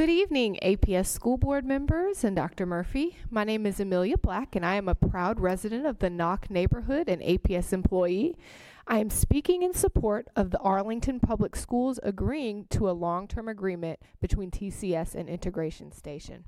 Good evening, APS School Board members and Dr. Murphy. My name is Amelia Black, and I am a proud resident of the Nauck neighborhood and APS employee. I am speaking in support of the Arlington Public Schools agreeing to a long term agreement between TCS and Integration Station.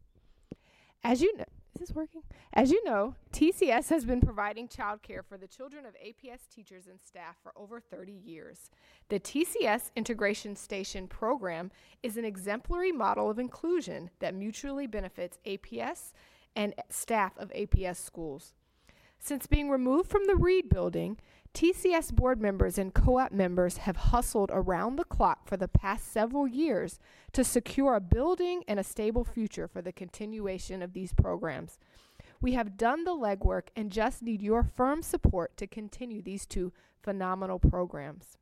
As you know, is this working? As you know, TCS has been providing childcare for the children of APS teachers and staff for over 30 years. The TCS Integration Station program is an exemplary model of inclusion that mutually benefits APS and staff of APS schools. Since being removed from the Reed building, TCS board members and co op members have hustled around the clock for the past several years to secure a building and a stable future for the continuation of these programs. We have done the legwork and just need your firm support to continue these two phenomenal programs.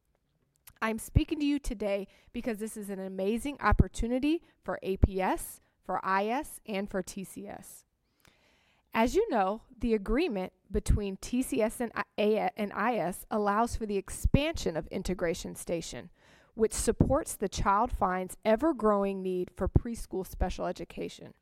I'm speaking to you today because this is an amazing opportunity for APS, for IS, and for TCS. As you know, the agreement between TCS and, I- and IS allows for the expansion of Integration Station, which supports the Child Find's ever growing need for preschool special education.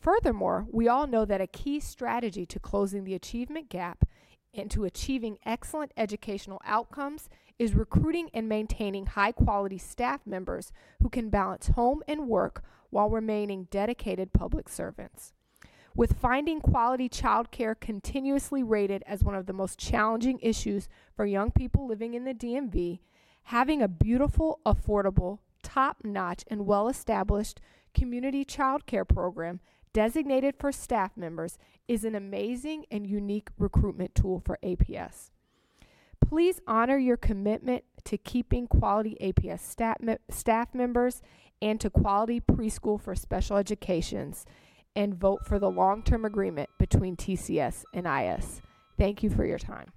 Furthermore, we all know that a key strategy to closing the achievement gap and to achieving excellent educational outcomes is recruiting and maintaining high quality staff members who can balance home and work while remaining dedicated public servants. With finding quality childcare continuously rated as one of the most challenging issues for young people living in the DMV, having a beautiful, affordable, top notch, and well established community childcare program designated for staff members is an amazing and unique recruitment tool for APS. Please honor your commitment to keeping quality APS staff, me- staff members and to quality preschool for special educations and vote for the long term agreement between TCS and IS. Thank you for your time.